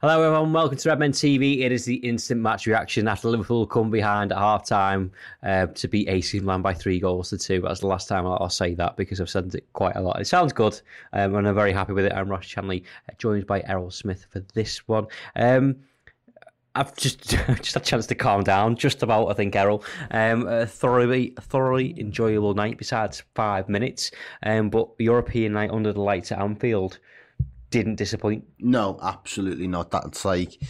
Hello, everyone. Welcome to Redmen TV. It is the instant match reaction after Liverpool come behind at half time uh, to beat AC Milan by three goals to two. That's the last time I'll, say that because I've said it quite a lot. It sounds good, um, and I'm very happy with it. I'm Ross Chanley, uh, joined by Errol Smith for this one. Um, I've just just had a chance to calm down, just about. I think Errol, um, a thoroughly thoroughly enjoyable night. Besides five minutes, um, but European night under the lights at Anfield didn't disappoint. No, absolutely not. That's like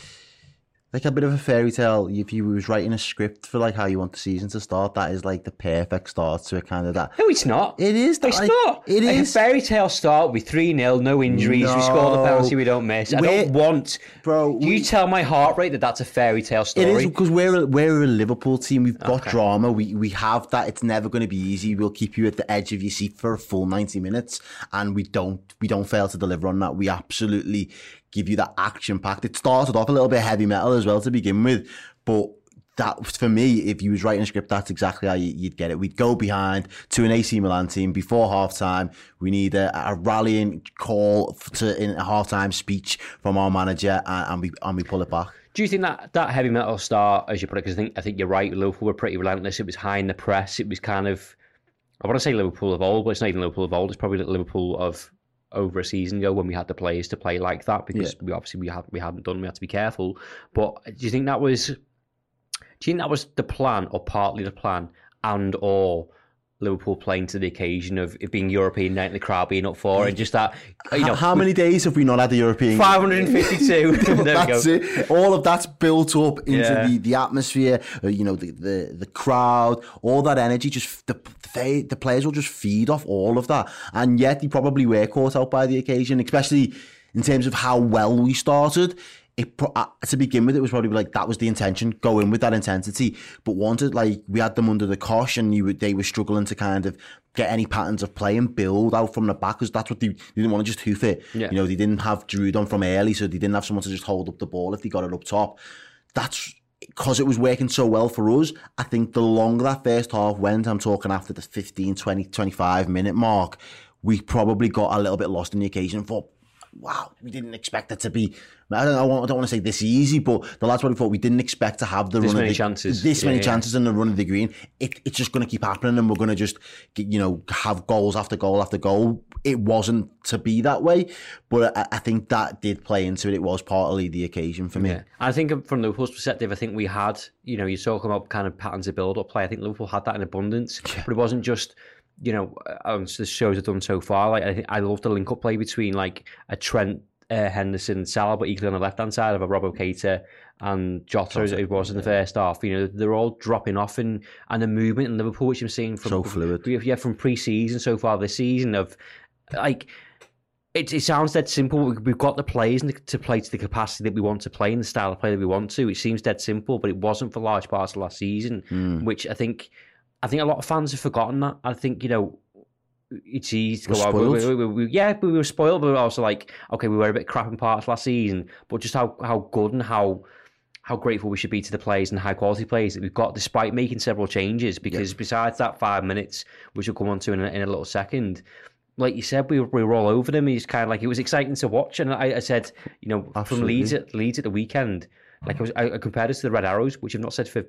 like a bit of a fairy tale. If you was writing a script for like how you want the season to start, that is like the perfect start to a kind of that. No, it's not. It is. It's like, not. It like is. A fairy tale start with 3 0, no injuries. No. We score the penalty we don't miss. I We're- don't want. Bro, you we- tell my heart rate that that's a fairy tale story? It is because we're a, we're a Liverpool team. We've got Okay. drama. We we have that. It's never going to be easy. We'll keep you at the edge of your seat for a full ninety minutes, and we don't we don't fail to deliver on that. We absolutely give you that action packed. It started off a little bit heavy metal as well to begin with, but. That for me, if you was writing a script, that's exactly how you, you'd get it. We'd go behind to an AC Milan team before half time. We need a, a rallying call to in a half time speech from our manager, and, and we and we pull it back. Do you think that that heavy metal start, as you put it, because I think I think you're right. Liverpool were pretty relentless. It was high in the press. It was kind of, I want to say Liverpool of old, but it's not even Liverpool of old. It's probably Liverpool of over a season ago when we had the players to play like that because we obviously we had we hadn't done. We had to be careful. But do you think that was? Do you think that was the plan, or partly the plan, and or Liverpool playing to the occasion of it being European night and the crowd being up for it, and just that you know H- how many days have we not had the European? 552. there we that's go. it. All of that's built up into Yeah. the, the atmosphere. uh, You know, the, the the crowd, all that energy. Just the they, the players will just feed off all of that, and yet they probably were caught out by the occasion, especially in terms of how well we started. It uh, to begin with, it was probably like that was the intention, go in with that intensity. But once it like we had them under the cosh, and you they were struggling to kind of get any patterns of play and build out from the back, because that's what they, they didn't want to just hoof it. Yeah. You know, they didn't have Drew done from early, so they didn't have someone to just hold up the ball if they got it up top. That's because it was working so well for us. I think the longer that first half went, I'm talking after the 15, 20, 25 minute mark, we probably got a little bit lost in the occasion for wow, we didn't expect it to be. I don't, I want- I don't want to say this easy, but the lads probably thought we didn't expect to have the This run many of the, chances. this many Yeah, yeah. chances in the run of the green. It, it's just going to keep happening, and we're going to just, you know, have goals after goal after goal. It wasn't to be that way, but I, I think that did play into it. It was partly the occasion for me. Yeah, I think from the Liverpool's perspective, I think we had, you know, you're talking about kind of patterns of build-up play. I think Liverpool had that in abundance, but it wasn't just, you know, um, the shows I've done so far. Like I think I love the link-up play between like a Trent, uh, Henderson, Salah, but equally on the left-hand side of a Robo Keita and Jota, as it was in the first half. You know, they're all dropping off, and and the movement in Liverpool, which I'm seeing from So fluid. yeah, from pre-season so far this season of like it, it sounds dead simple. We- We've got the players to play to the capacity that we want to play and the style of play that we want to. It seems dead simple, but it wasn't for large parts of last season, Hmm. which I think I think a lot of fans have forgotten that. I think you know it's easy to go out. we- we- we- we- yeah, we were spoiled, but we were also like, okay, we were a bit crap in parts last season, but just how how good and how how grateful we should be to the players and high quality players that we've got, despite making several changes. Because besides that five minutes, which we'll come on to in a, in a little second, like you said, we were, we were all over them. It's kind of like it was exciting to watch. And I, I said, you know, from Leeds at Leeds at the weekend, like I was, I, I compared us to the Red Arrows, which I've not said for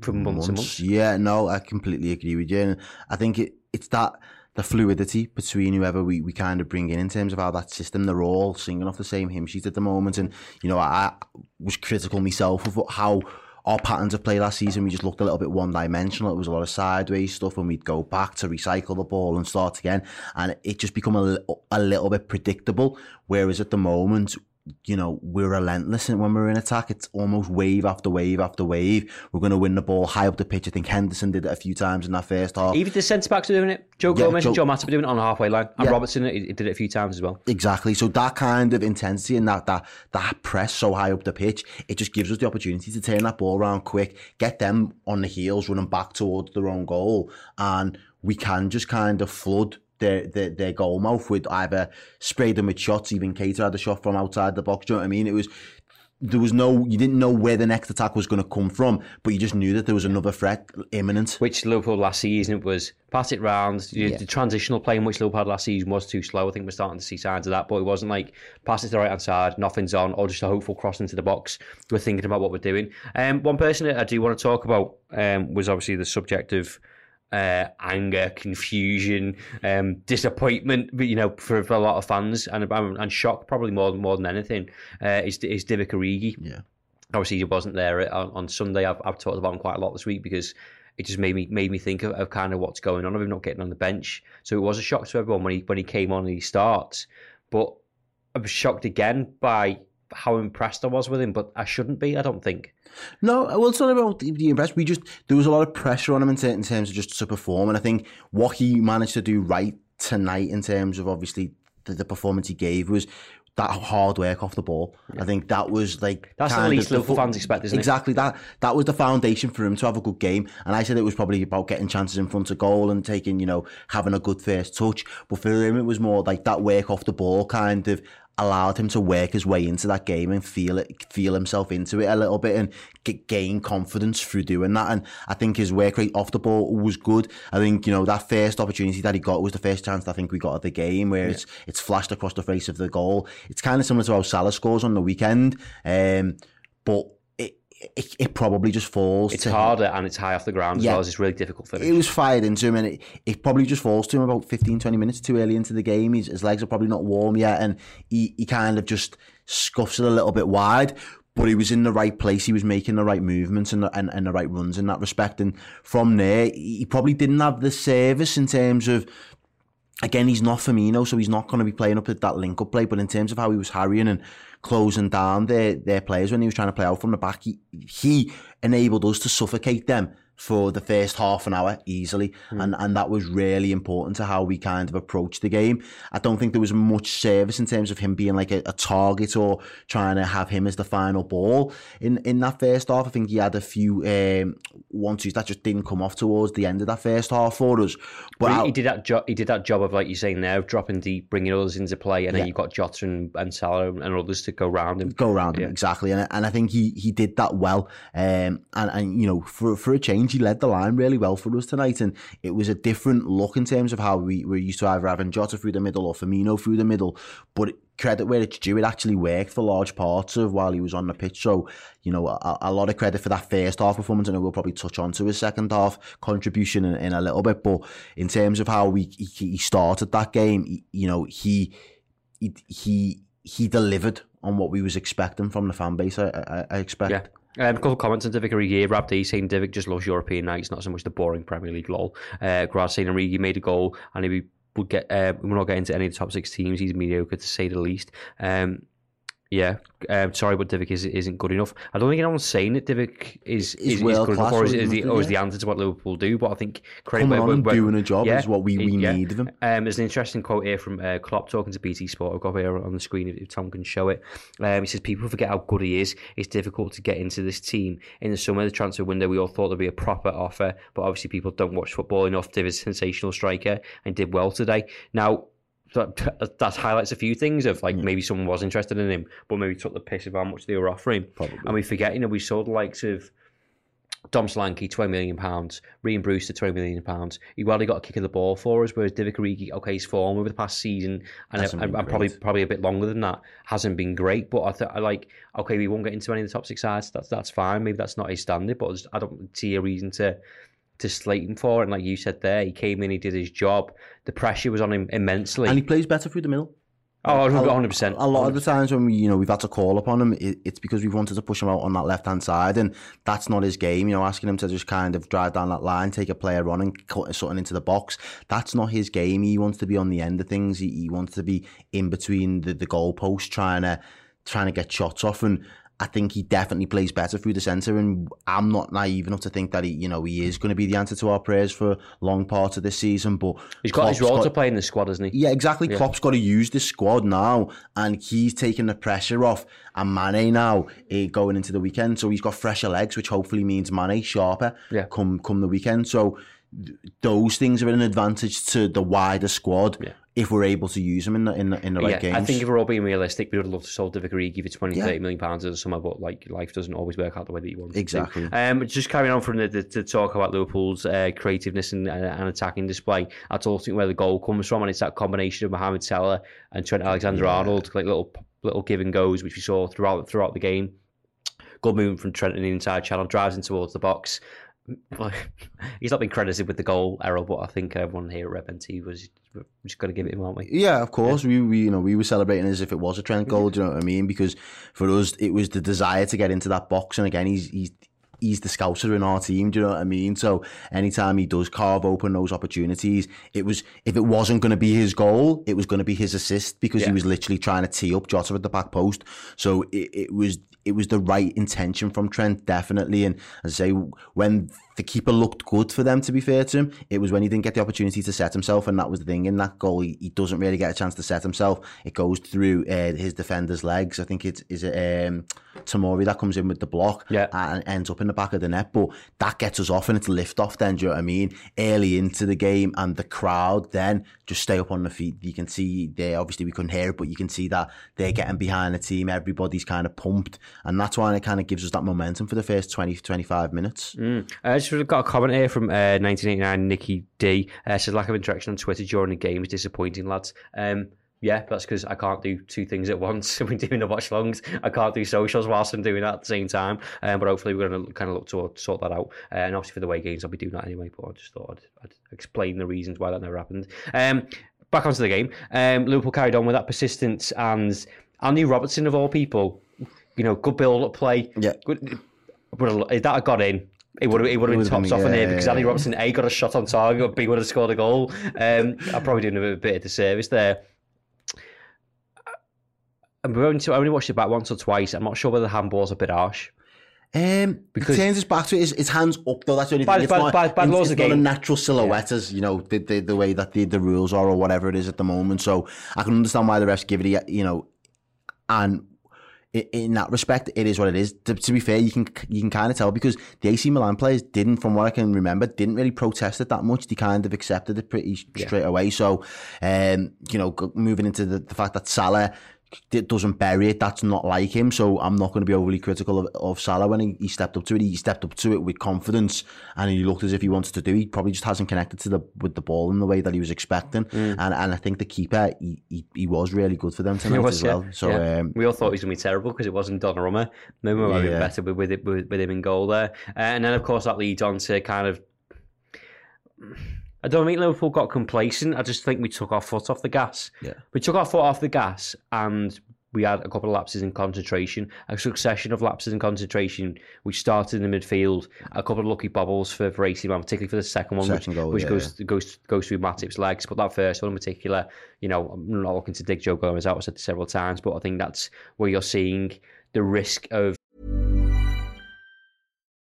for months and months. Yeah, no, I completely agree with you. And I think it, it's that the fluidity between whoever we, we kind of bring in in terms of how that system they're all singing off the same hymn sheet at the moment. And you know I was critical myself of how our patterns of play last season we just looked a little bit one dimensional it was a lot of sideways stuff and we'd go back to recycle the ball and start again. And it just become a, a little bit predictable. Whereas at the moment you know, we're relentless and when we're in attack. It's almost wave after wave after wave. We're going to win the ball high up the pitch. I think Henderson did it a few times in that first half. Even the centre backs are doing it. Joe yeah, Gomez Joe, and Joe Matip are doing it on the halfway line. And yeah. Robertson he did it a few times as well. Exactly. So that kind of intensity and that, that, that press so high up the pitch, it just gives us the opportunity to turn that ball around quick, get them on the heels, running back towards their own goal. And we can just kind of flood their, their, their goal mouth with either spray them with shots. Even Keita had a shot from outside the box. Do you know what I mean? It was there was no you didn't know where the next attack was going to come from, but you just knew that there was another threat imminent. Which Liverpool last season it was pass it round. Yeah. The transitional play in which Liverpool had last season was too slow. I think we're starting to see signs of that, but it wasn't like pass it to the right hand side, nothing's on, or just a hopeful cross into the box. We're thinking about what we're doing. Um, one person that I do want to talk about um, was obviously the subject of uh, anger, confusion, um, disappointment, but you know, for, for a lot of fans, and and shock probably more than more than anything uh, is is Divock Origi. Yeah, obviously he wasn't there on, on Sunday. I've, I've talked about him quite a lot this week because it just made me made me think of, of kind of what's going on of him not getting on the bench. So it was a shock to everyone when he when he came on and he starts, but I was shocked again by how impressed I was with him, but I shouldn't be. I don't think. No, well, it's not about the impressed. We just there was a lot of pressure on him in, in terms of just to perform, and I think what he managed to do right tonight in terms of obviously the, the performance he gave was that hard work off the ball. Yeah. I think that was like that's the least Liverpool fans expect, isn't exactly it? that. That was the foundation for him to have a good game. And I said it was probably about getting chances in front of goal and taking, you know, having a good first touch. But for him, it was more like that work off the ball kind of allowed him to work his way into that game and feel it, feel himself into it a little bit and get, gain confidence through doing that. And I think his work rate off the ball was good. I think, you know, that first opportunity that he got was the first chance I think we got at the game where yeah. it's, it's flashed across the face of the goal. It's kind of similar to how Salah scores on the weekend. Um, but it, it probably just falls. It's harder him. and it's high off the ground as yeah. well as it's really difficult for him. It was fired into him and it, it probably just falls to him about 15, 20 minutes too early into the game. He's, his legs are probably not warm yet and he, he kind of just scuffs it a little bit wide. But he was in the right place. He was making the right movements and the, and, and the right runs in that respect. And from there, he probably didn't have the service in terms of again, he's not Firmino, so he's not going to be playing up at that link up play. But in terms of how he was harrying and closing down their, their players when he was trying to play out from the back, he, he enabled us to suffocate them for the first half an hour easily. Mm. And, and that was really important to how we kind of approached the game. I don't think there was much service in terms of him being like a, a target or trying to have him as the final ball. In in that first half, I think he had a few um, one twos that just didn't come off towards the end of that first half for us. But he, he did that job. He did that job of like you're saying there, dropping deep, bringing others into play, and yeah. then you've got Jota and, and Salah and others to go round him. Go round yeah. him exactly, and and I think he he did that well. Um, and and you know for for a change he led the line really well for us tonight, and it was a different look in terms of how we were used to either having Jota through the middle or Firmino through the middle. But credit where it's due, it actually worked for large parts of while he was on the pitch. So, you know, a, a lot of credit for that first half performance, and we'll probably touch on to his second half contribution in, in a little bit. But in terms of how we he, he started that game, he, you know, he he he he delivered on what we was expecting from the fan base. I, I, I expect. Yeah. Um, a couple of comments on Divock Origi. Rob D saying Divock just loves European nights, not so much the boring Premier League lol. Uh, Grad saying Origi made a goal and he would get. Uh, we're not getting into any of the top six teams. He's mediocre to say the least. Um, yeah, um, sorry, but Divock is, isn't good enough. I don't think anyone's saying that Divock is, is, is good enough or is, is, the, or is the answer to what Liverpool do, but I think credit Coming on and doing a job yeah, is what we, we yeah. need of him. Um, there's an interesting quote here from uh, Klopp talking to BT Sport. I've got here on the screen if, if Tom can show it. Um, he says, People forget how good he is. It's difficult to get into this team. In the summer, the transfer window, we all thought there'd be a proper offer, but obviously people don't watch football enough. Divock's a sensational striker and did well today. Now, that, that highlights a few things of like mm. maybe someone was interested in him, but maybe took the piss of how much they were offering. Probably. And we forget, you know, we saw the likes of Dom Solanke, twenty million pounds, Rhian Brewster, twenty million pounds. He well, he got a kick of the ball for us, whereas Divock Origi, okay, his form over the past season and, and, and probably probably a bit longer than that hasn't been great. But I thought I like okay, we won't get into any of the top six sides. That's that's fine. Maybe that's not his standard, but I don't see a reason to to slate him for it. And like you said there, he came in, he did his job. The pressure was on him immensely. And he plays better through the middle. oh, A- 100%. A lot of the times when we, you know, we've had to call upon him, it, it's because we've wanted to push him out on that left hand side, and that's not his game. You know, asking him to just kind of drive down that line, take a player on, and cut something into the box. That's not his game. He wants to be on the end of things. He, he wants to be in between the the goalposts, trying to trying to get shots off. And I think he definitely plays better through the centre. And I'm not naive enough to think that he, you know, he is going to be the answer to our prayers for long part of this season. But He's got his role got- to play in the squad, hasn't he? yeah, exactly. Klopp's got to use this squad now, and he's taking the pressure off. And Mane now eh, going into the weekend, so he's got fresher legs, which hopefully means Mane sharper. Yeah. Come come the weekend, so those things are an advantage to the wider squad Yeah. if we're able to use them in the in the, in the right yeah, games. I think if we're all being realistic, we would love to solve Divock Origi for 20, Yeah. 30 million pounds in the summer, but like life doesn't always work out the way that you want. Exactly. Um, just carrying on from the, the, the talk about Liverpool's uh, creativeness and, and, and attacking display, that's ultimately where the goal comes from, and it's that combination of Mohamed Salah and Trent Alexander-Arnold, like little little give and goes, which we saw throughout throughout the game. Good movement from Trent in the inside channel, drives in towards the box. He's not been credited with the goal error, but I think uh, everyone here at Redmen TV was just going to give it him, aren't we? Yeah, of course. We, we, you know, we were celebrating as if it was a Trent goal. Do you know what I mean? Because for us, it was the desire to get into that box. And again, he's he's he's the scouser in our team. Do you know what I mean? So anytime he does carve open those opportunities, it was if it wasn't going to be his goal, it was going to be his assist because he was literally trying to tee up Jota at the back post. So it, it was it was the right intention from Trent, definitely. And as I say, when the keeper looked good for them, to be fair to him, it was when he didn't get the opportunity to set himself, and that was the thing. In that goal, he, he doesn't really get a chance to set himself. It goes through uh, his defender's legs. I think it's is it um, Tamori that comes in with the block Yeah. and ends up in the back of the net. But that gets us off, and it's lift off. Then, do you know what I mean? Early into the game, and the crowd then just stay up on the feet. You can see they obviously we couldn't hear it, but you can see that they're getting behind the team. Everybody's kind of pumped, and that's why it kind of gives us that momentum for the first 20, 25 minutes. I just got a comment here from uh, 1989 Nikki D. Uh, says lack of interaction on Twitter during the game is disappointing, lads. Um, yeah, that's because I can't do two things at once. We're doing the watch longs. I can't do socials whilst I'm doing that at the same time. Um, but hopefully we're going to kind of look to sort that out. Uh, and obviously for the way games, I'll be doing that anyway. But I just thought I'd, I'd explain the reasons why that never happened. Um, back onto the game. Um, Liverpool carried on with that persistence and Andy Robertson of all people. You know, good build-up play. Yeah. Good, but that got in, it would have it would have been tops been- off in yeah, here because Andy yeah. Robertson A got a shot on target, B would have scored a goal. Um, I'm probably doing a bit of disservice there. And we only, I only watched it back once or twice. I'm not sure whether the handball's a bit harsh. Um, Because- turns us back to it. It's, it's hands up though. That's the only thing. It's by- not, by it's, laws it's of not a natural silhouette as you know the, the the way that the, the rules are or whatever it is at the moment. So I can understand why the refs give it. a- You know, and i- in that respect, it is what it is. To, to be fair, you can you can kind of tell because the AC Milan players didn't, from what I can remember, didn't really protest it that much. They kind of accepted it pretty straight away. So, um, you know, moving into the, the fact that Salah d- doesn't bury it, that's not like him. So I'm not going to be overly critical of, of Salah when he, he stepped up to it. He stepped up to it with confidence, and he looked as if he wanted to do. He probably just hasn't connected to the with the ball in the way that he was expecting. And and I think the keeper, he, he, he was really good for them tonight was, as well. yeah. So Yeah. um, we all thought he was going to be terrible because it wasn't Donnarumma. Maybe we might have been Yeah. better with with, it, with with him in goal there. Uh, and then of course that leads on to kind of. I don't think Liverpool got complacent. I just think we took our foot off the gas. Yeah. We took our foot off the gas and we had a couple of lapses in concentration, a succession of lapses in concentration, which started in the midfield, a couple of lucky bobbles for, for AC Milan, particularly for the second one, Second which, goal, which yeah, goes goes goes through Matip's legs. But that first one in particular, you know, I'm not looking to dig Joe Gomez out. I said several times, but I think that's where you're seeing the risk of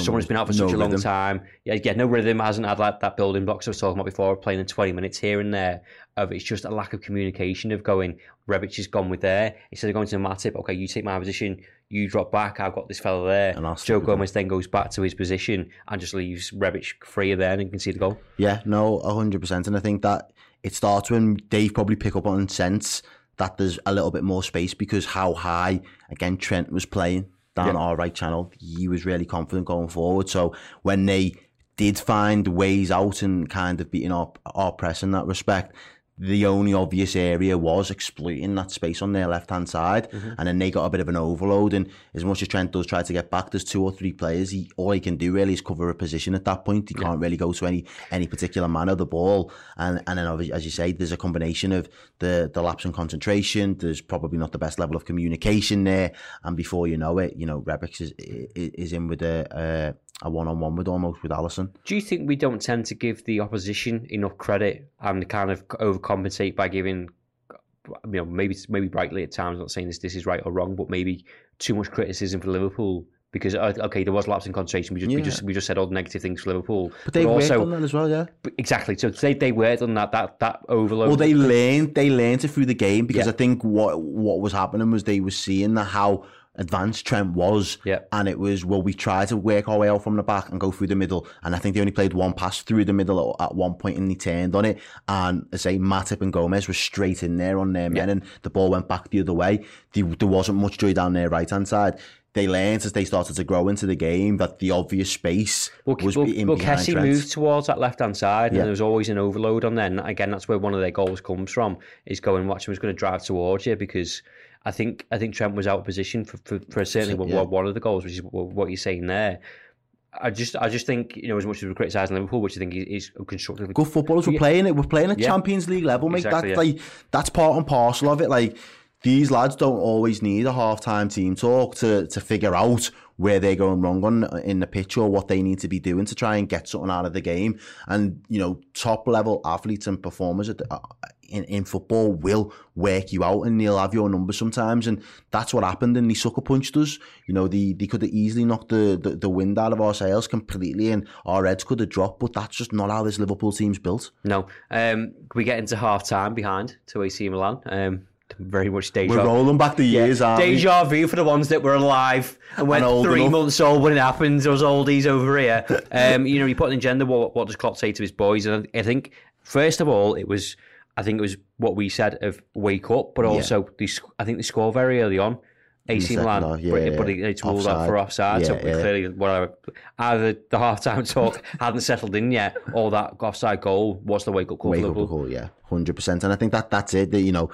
Someone who's been out for No such a long rhythm. time. Yeah, yeah, no rhythm, hasn't had like that building blocks I was talking about before, playing in 20 minutes here and there. Of it's just a lack of communication of going, Rebic has gone with there. Instead of going to Matip, okay, you take my position, you drop back, I've got this fella there. And I'll Joe. Gomez then goes back to his position and just leaves Rebic free there and can see the goal. Yeah, no, hundred percent. And I think that it starts when Dave probably pick up on sense that there's a little bit more space because how high again Trent was playing down Yeah. our right channel, he was really confident going forward. So when they did find ways out and kind of beating our our press in that respect. The only obvious area was exploiting that space on their left hand side, mm-hmm. and then they got a bit of an overload. And as much as Trent does try to get back, there's two or three players. He all he can do really is cover a position at that point. He can't really go to any any particular man of the ball. And and then obviously, as you say, there's a combination of the the lapse in concentration. There's probably not the best level of communication there, and before you know it, you know Rebic is is, is in with a. a a one-on-one with almost with Alisson. Do you think we don't tend to give the opposition enough credit and kind of overcompensate by giving, you know, maybe maybe brightly at times, not saying this this is right or wrong, but maybe too much criticism for Liverpool because uh, okay, there was lapse in concentration. We just we just we just said all the negative things for Liverpool, But they worked also on that as well, yeah. exactly. So they they worked on that that that overload. Well, they learned they learned it through the game because Yeah. I think what what was happening was they were seeing that how advanced Trent was, Yeah. and it was well we tried to work our way out from the back and go through the middle, and I think they only played one pass through the middle at, one point and they turned on it, and I say Matip and Gomez were straight in there on their men, and the ball went back the other way. There, there wasn't much joy down their right hand side. They learned as they started to grow into the game that the obvious space Well, was well, in well Kessie Trent. moved towards that left hand side, Yeah. and there was always an overload on there. And again, that's where one of their goals comes from. Is going watching was going to drive towards you because I think I think Trent was out of position for for, for certainly one- Yeah. one of the goals, which is what you're saying there. I just I just think you know as much as we're criticising Liverpool, which I think is, is constructively good footballers. We're playing it. We're playing at Yeah. Champions League level, mate. Exactly, that's yeah. like that's part and parcel of it. Like these lads don't always need a half time team talk to to figure out where they're going wrong on in the pitch or what they need to be doing to try and get something out of the game. And you know, top level athletes and performers uh, in, in football will work you out and they'll have your number sometimes. And that's what happened and they sucker punched us. You know, they, they could have easily knocked the, the, the wind out of our sails completely and our heads could have dropped, but that's just not how this Liverpool team's built. No, um, we get into half time behind to AC Milan. Um, very much deja. We're rolling back the years, aren't we? Deja vu for the ones that were alive and went old three enough. months old when it happens. Those oldies over here. Um, you know, you put in agenda. What, what does Klopp say to his boys? And I think first of all, it was. I think it was what we said of wake up, but also the, sc- I think they score very early on. AC Milan, yeah, but, yeah. but it's ruled out for offside. so Yeah, yeah. clearly, whatever. Either the half-time talk hadn't settled in yet, or that offside goal was the wake-up call. for wake up call, yeah, hundred percent. And I think that that's it. That you know,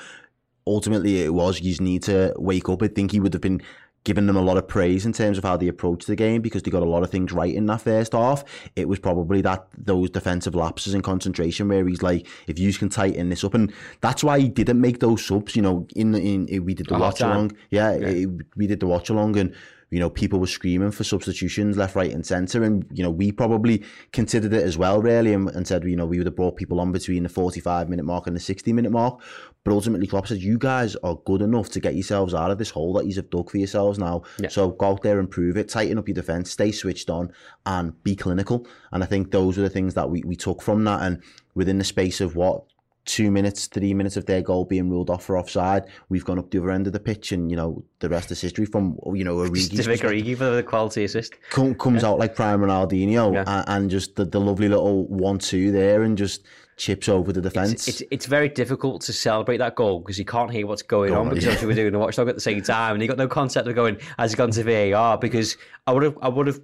ultimately it was you just need to wake up. I think he would have been giving them a lot of praise in terms of how they approached the game because they got a lot of things right in that first half. It was probably that those defensive lapses in concentration where he's like, if you can tighten this up, and that's why he didn't make those subs. You know, in in we did the watch along, yeah, it- we did the watch along and. You know, people were screaming for substitutions left, right, and centre, and you know we probably considered it as well, really, and, and said you know we would have brought people on between the forty-five minute mark and the sixty-minute mark. But ultimately, Klopp said you guys are good enough to get yourselves out of this hole that you've dug for yourselves now. Yeah. So go out there and prove it, tighten up your defence, stay switched on, and be clinical. And I think those are the things that we, we took from that. And within the space of what two minutes, three minutes of their goal being ruled off for offside, we've gone up the other end of the pitch, and you know the rest is history. From you know Origi for the quality assist. come, comes out like prime Ronaldinho Yeah. and, and just the, the lovely little one-two there and just chips over the defence. It's, it's, it's very difficult to celebrate that goal because you can't hear what's going Go on because yeah. obviously we're doing the watchdog at the same time and you got no concept of going has it gone to VAR because I would have I would have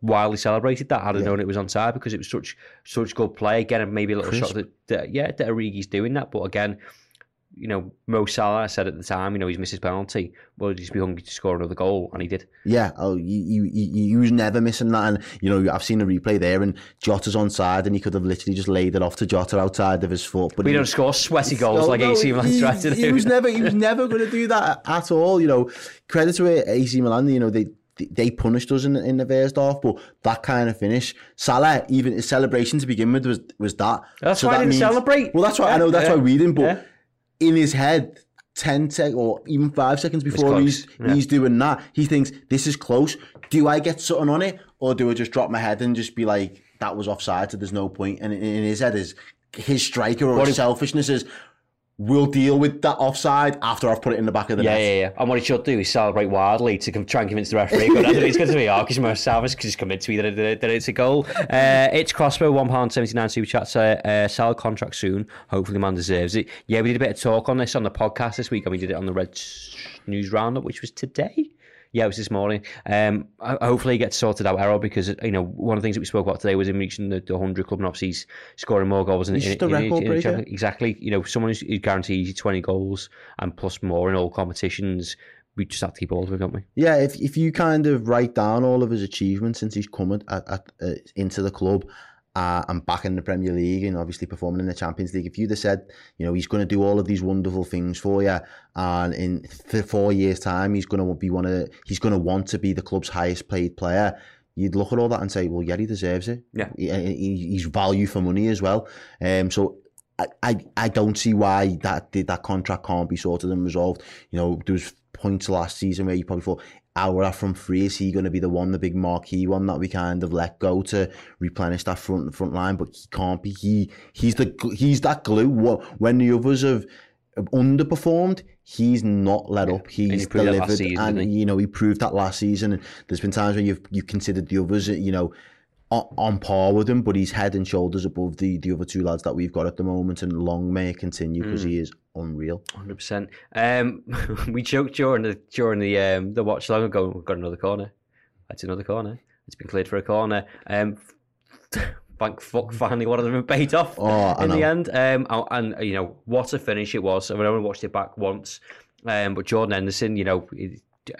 wildly celebrated that had I known it was onside because it was such such good play again maybe a little Crisp. shot that, that yeah that Origi's doing that but again you know Mo Salah said at the time you know he's missed his penalty well he'd just be hungry to score another goal and he did Yeah, oh, you, you, you, was never missing that. And, you know, I've seen a replay there and Jota's on side and he could have literally just laid it off to Jota outside of his foot. But we he- don't score sweaty goals No, like no, AC Milan he, tried to he do was never, he was never going to do that at all. You know, credit to AC Milan, you know, they, they punished us in, in the first half, but that kind of finish, Salah, even his celebration to begin with was was that. That's why I didn't celebrate. Well, that's why I know that's yeah, why we didn't. But yeah. In his head, ten sec or even five seconds before he's yeah. he's doing that, he thinks this is close. Do I get something on it, or do I just drop my head and just be like, that was offside, so there's no point? And in in his head is his striker or What his if- selfishness is. We'll deal with that offside after I've put it in the back of the Yeah, net. yeah, yeah. And what he should do is celebrate wildly to try and convince the referee. But I think he's going to be more savage because he's convinced me that, it, that, that it's a goal. Uh, it's Crossbow, £1.79 super chat. Uh, uh, sell contract soon. Hopefully, the man deserves it. Yeah, we did a bit of talk on this on the podcast this week and we did it on the Red News Roundup, which was today. Yeah, it was this morning. Um, hopefully, he gets sorted out, Errol, because you know one of the things that we spoke about today was him reaching the, the hundred club, and obviously he's scoring more goals. In, He's in, just a in- in- record in- breaker. Exactly. You know, someone who's, who guarantees you twenty goals and plus more in all competitions. We just have to keep hold of him, don't we? Yeah, if if you kind of write down all of his achievements since he's come at, at, at, uh, into the club uh, and back in the Premier League and obviously performing in the Champions League, if you'd have said, you know, he's going to do all of these wonderful things for you, and in th- four years' time he's going to be one of, he's going to want to be the club's highest paid player. You'd look at all that and say, well, yeah, he deserves it. Yeah. he, he- he's value for money as well. Um, so I, I, I don't see why that that contract can't be sorted and resolved. You know, there was points last season where you probably thought, our from free is he going to be the one, the big marquee one that we kind of let go to replenish that front front line? But he can't be. He he's the he's that glue. When the others have underperformed, he's not let up. He's that last delivered, season, and he? you know he proved that last season. And there's been times when you've you considered the others, you know, on, on par with him, but he's head and shoulders above the the other two lads that we've got at the moment. And long may it continue because hmm. he is unreal. Hundred percent. Um, we joked during the during the um the watch long ago. We've got another corner. That's another corner. It's been cleared for a corner. Um, thank fuck finally one of them paid off Oh, in the end. Um, and, and you know what a finish it was. I mean, I only watched it back once. Um, but Jordan Henderson, you know.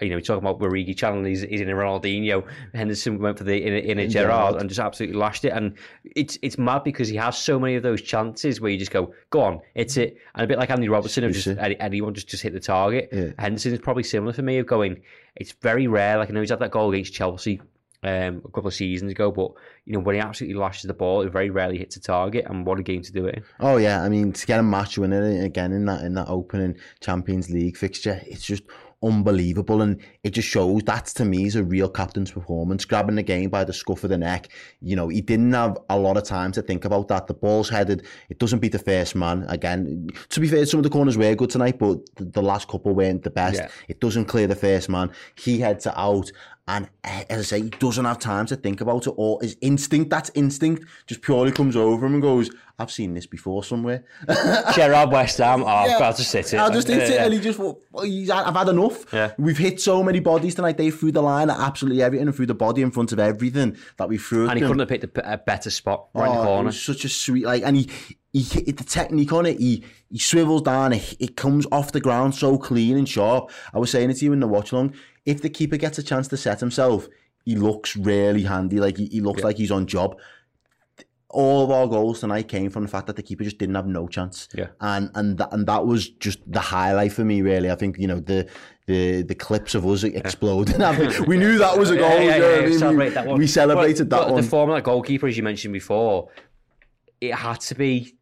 You know, talking about Origi channel, he's, he's in a Ronaldinho. Henderson went for the in a, in a Gerrard Gerrard. and just absolutely lashed it. And it's it's mad because he has so many of those chances where you just go, go on, it's it. And a bit like Andy Robertson, of just any, anyone just just hit the target. Yeah. Henderson is probably similar for me of going. It's very rare. Like I know he's had that goal against Chelsea um, a couple of seasons ago, but you know when he absolutely lashes the ball, it very rarely hits a target. And what a game to do it. in. Oh yeah, I mean to get a match winner again in that in that opening Champions League fixture, it's just unbelievable, and it just shows that to me is a real captain's performance. Grabbing the game by the scuff of the neck, you know, he didn't have a lot of time to think about that. The ball's headed, it doesn't beat the first man again. To be fair, some of the corners were good tonight, but the, last couple weren't the best. Yeah. It doesn't clear the first man. He heads it out. And eh, as I say, he doesn't have time to think about it or his instinct, that's instinct, just purely comes over him and goes, I've seen this before somewhere. Gerrard West Ham. Oh, Yeah. I'll just sit it. I'll just hit it, Yeah. and he just, I've had enough. Yeah. We've hit so many bodies tonight. They threw the line at absolutely everything and threw the body in front of everything that we threw. And he couldn't have picked a, better spot right in Oh, the it corner. such a sweet, like, and he, he hit the technique on it. He, he swivels down. It, it comes off the ground so clean and sharp. I was saying it to you in the watch long. If the keeper gets a chance to set himself, he looks really handy. Like he, he looks like he's on job. All of our goals tonight came from the fact that the keeper just didn't have no chance. Yeah. And and that, and that was just the highlight for me. Really, I think you know the the the clips of us exploding. We knew that was a goal. Yeah, yeah, you know what I yeah, celebrate we, that one. we celebrated that one. The former goalkeeper, as you mentioned before, it had to be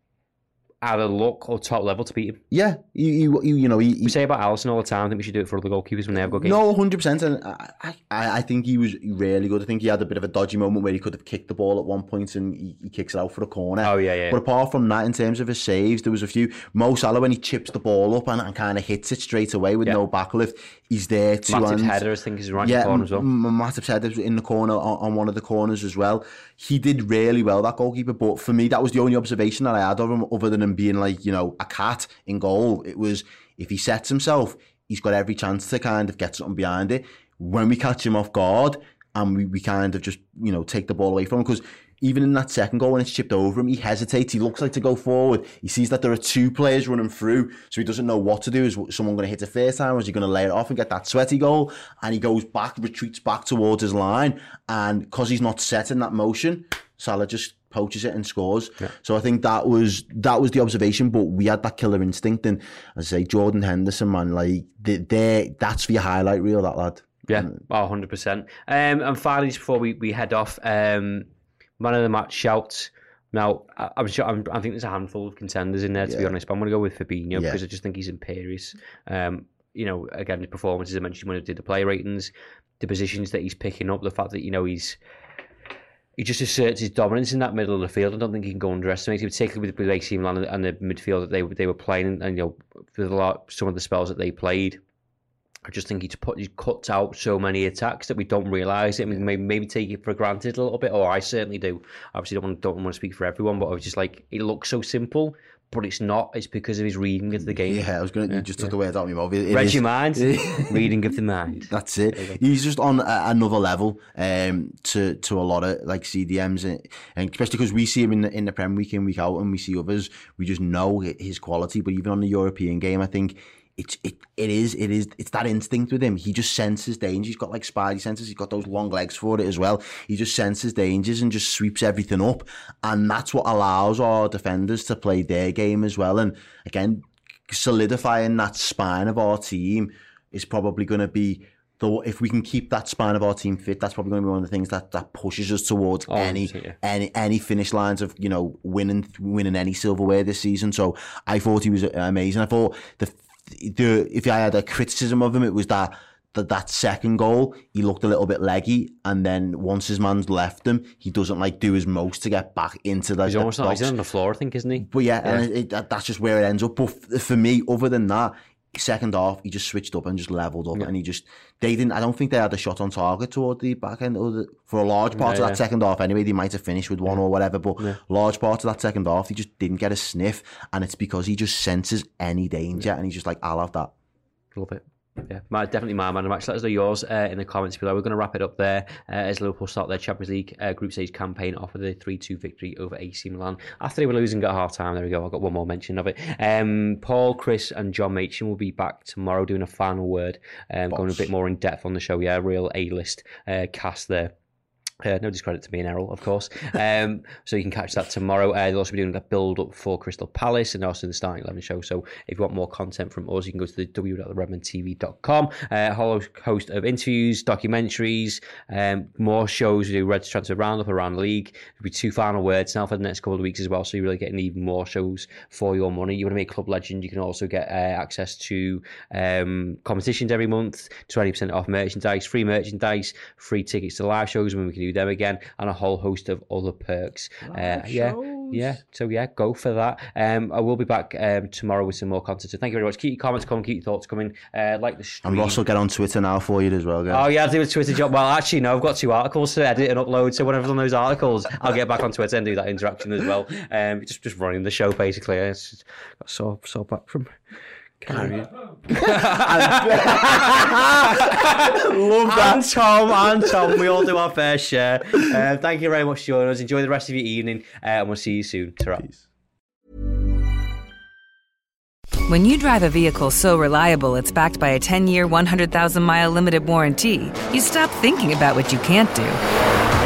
either luck or top level to beat him. Yeah, you you, you, you know he, he We say about Alisson all the time. I think we should do it for other goalkeepers when they have good games. No, hundred percent, and I, I, I think he was really good. I think he had a bit of a dodgy moment where he could have kicked the ball at one point and he, he kicks it out for a corner. Oh, yeah, yeah. But apart from that, in terms of his saves, there was a few. Mo Salah when he chips the ball up and, and kind of hits it straight away with Yeah. no backlift, he's there to Matip's header, I think, is right in yeah, the corner as well. M- Matip's header was in the corner on, on one of the corners as well. He did really well, that goalkeeper. But for me, that was the only observation that I had of him, other than him being like you know a cat in goal. It was if he sets himself, he's got every chance to kind of get something behind it. When we catch him off guard and we, we kind of just you know take the ball away from him because. Even in that second goal, when it's chipped over him, he hesitates. He looks like to go forward. He sees that there are two players running through, so he doesn't know what to do. Is someone going to hit it first time, or is he going to lay it off and get that sweaty goal? And he goes back, retreats back towards his line, and because he's not set in that motion, Salah just poaches it and scores. So I think that was that was the observation. But we had that killer instinct, and as I say, Jordan Henderson, man, like they, that's for your highlight reel, that lad. Yeah, oh, 100%. Um, and finally, just before we, we head off, um, man of the match shouts. Now, I, I'm sure I'm, I think there's a handful of contenders in there, to be honest, but I'm going to go with Fabinho Yeah. because I just think he's imperious. Um, you know, again, his performances, I mentioned when I did the play ratings, the positions that he's picking up, the fact that, you know, he's he just asserts his dominance in that middle of the field. I don't think he can go underestimate it, particularly with, with AC Milan and, and the midfield that they they were playing, and, and you know, for the lot, some of the spells that they played. I just think he's put he cuts out so many attacks that we don't realise it. Mean, maybe maybe take it for granted a little bit, or I certainly do. Obviously, don't want don't want to speak for everyone, but I was just like it looks so simple, but it's not. It's because of his reading of the game. Yeah, I was going to. you just took the words out of my mouth. It Read is- your mind, reading of the mind. That's it. He's just on a, another level um, to to a lot of like CDMs, and, and especially because we see him in the in the Prem week in week out, and we see others. We just know his quality. But even on the European game, I think it's it it is it is it's that instinct with him. He just senses danger. He's got like spidey senses. He's got those long legs for it as well. He just senses dangers and just sweeps everything up, and that's what allows our defenders to play their game as well. And again, solidifying that spine of our team is probably going to be though if we can keep that spine of our team fit, that's probably going to be one of the things that, that pushes us towards Oh, any yeah. any any finish lines of you know winning winning any silverware this season. So I thought he was amazing. I thought the the if I had a criticism of him, it was that. That, that second goal, he looked a little bit leggy, and then once his man's left him, he doesn't like do his most to get back into the, He's almost not. He's on the floor, I think, isn't he? But yeah, and it, it, that's just where it ends up. But for me, other than that, second half, he just switched up and just leveled up, and he just they didn't. I don't think they had a shot on target toward the back end or the, for a large part Yeah, of that yeah. second half. Anyway, they might have finished with one or whatever, but large part of that second half, he just didn't get a sniff, and it's because he just senses any danger, and he's just like, I'll have that. Love it. Yeah, my, definitely my man of the match. Let us know yours uh, in the comments below. We're going to wrap it up there uh, as Liverpool start their Champions League uh, group stage campaign off with a 3 2 victory over AC Milan. After they were losing at half time, there we go. I've got one more mention of it. Um, Paul, Chris, and John Machin will be back tomorrow doing a final word, um, going a bit more in depth on the show. Yeah, real A list uh, cast there. Uh, no discredit to me and Errol, of course. Um, so you can catch that tomorrow. Uh, they'll also be doing a build up for Crystal Palace and also the starting 11 show. So if you want more content from us, you can go to the w.theredmentv.com. Uh, whole host of interviews, documentaries, um, more shows. We do Reds Transfer Roundup around the league. There'll be two final words now for the next couple of weeks as well. So you're really getting even more shows for your money. You want to make Club Legend, you can also get uh, access to um, competitions every month, 20% off merchandise, free merchandise, free tickets to live shows when we can do them again, and a whole host of other perks. Uh, yeah, yeah. So yeah, go for that. Um, I will be back um, tomorrow with some more content. So thank you very much. Keep your comments coming, keep your thoughts coming. Uh, like the stream. And Ross will get on Twitter now for you as well, guys. Oh yeah, I'll do a Twitter job. Well, actually, no, I've got two articles to edit and upload. So whenever I've done those articles, I'll get back on Twitter and do that interaction as well. Um, just just running the show basically. It's just got so so back from. Carry Love that. And Tom, and Tom, we all do our fair share. Uh, thank you very much for joining us. Enjoy the rest of your evening, uh, and we'll see you soon. ta When you drive a vehicle so reliable it's backed by a 10 year, 100,000 mile limited warranty, you stop thinking about what you can't do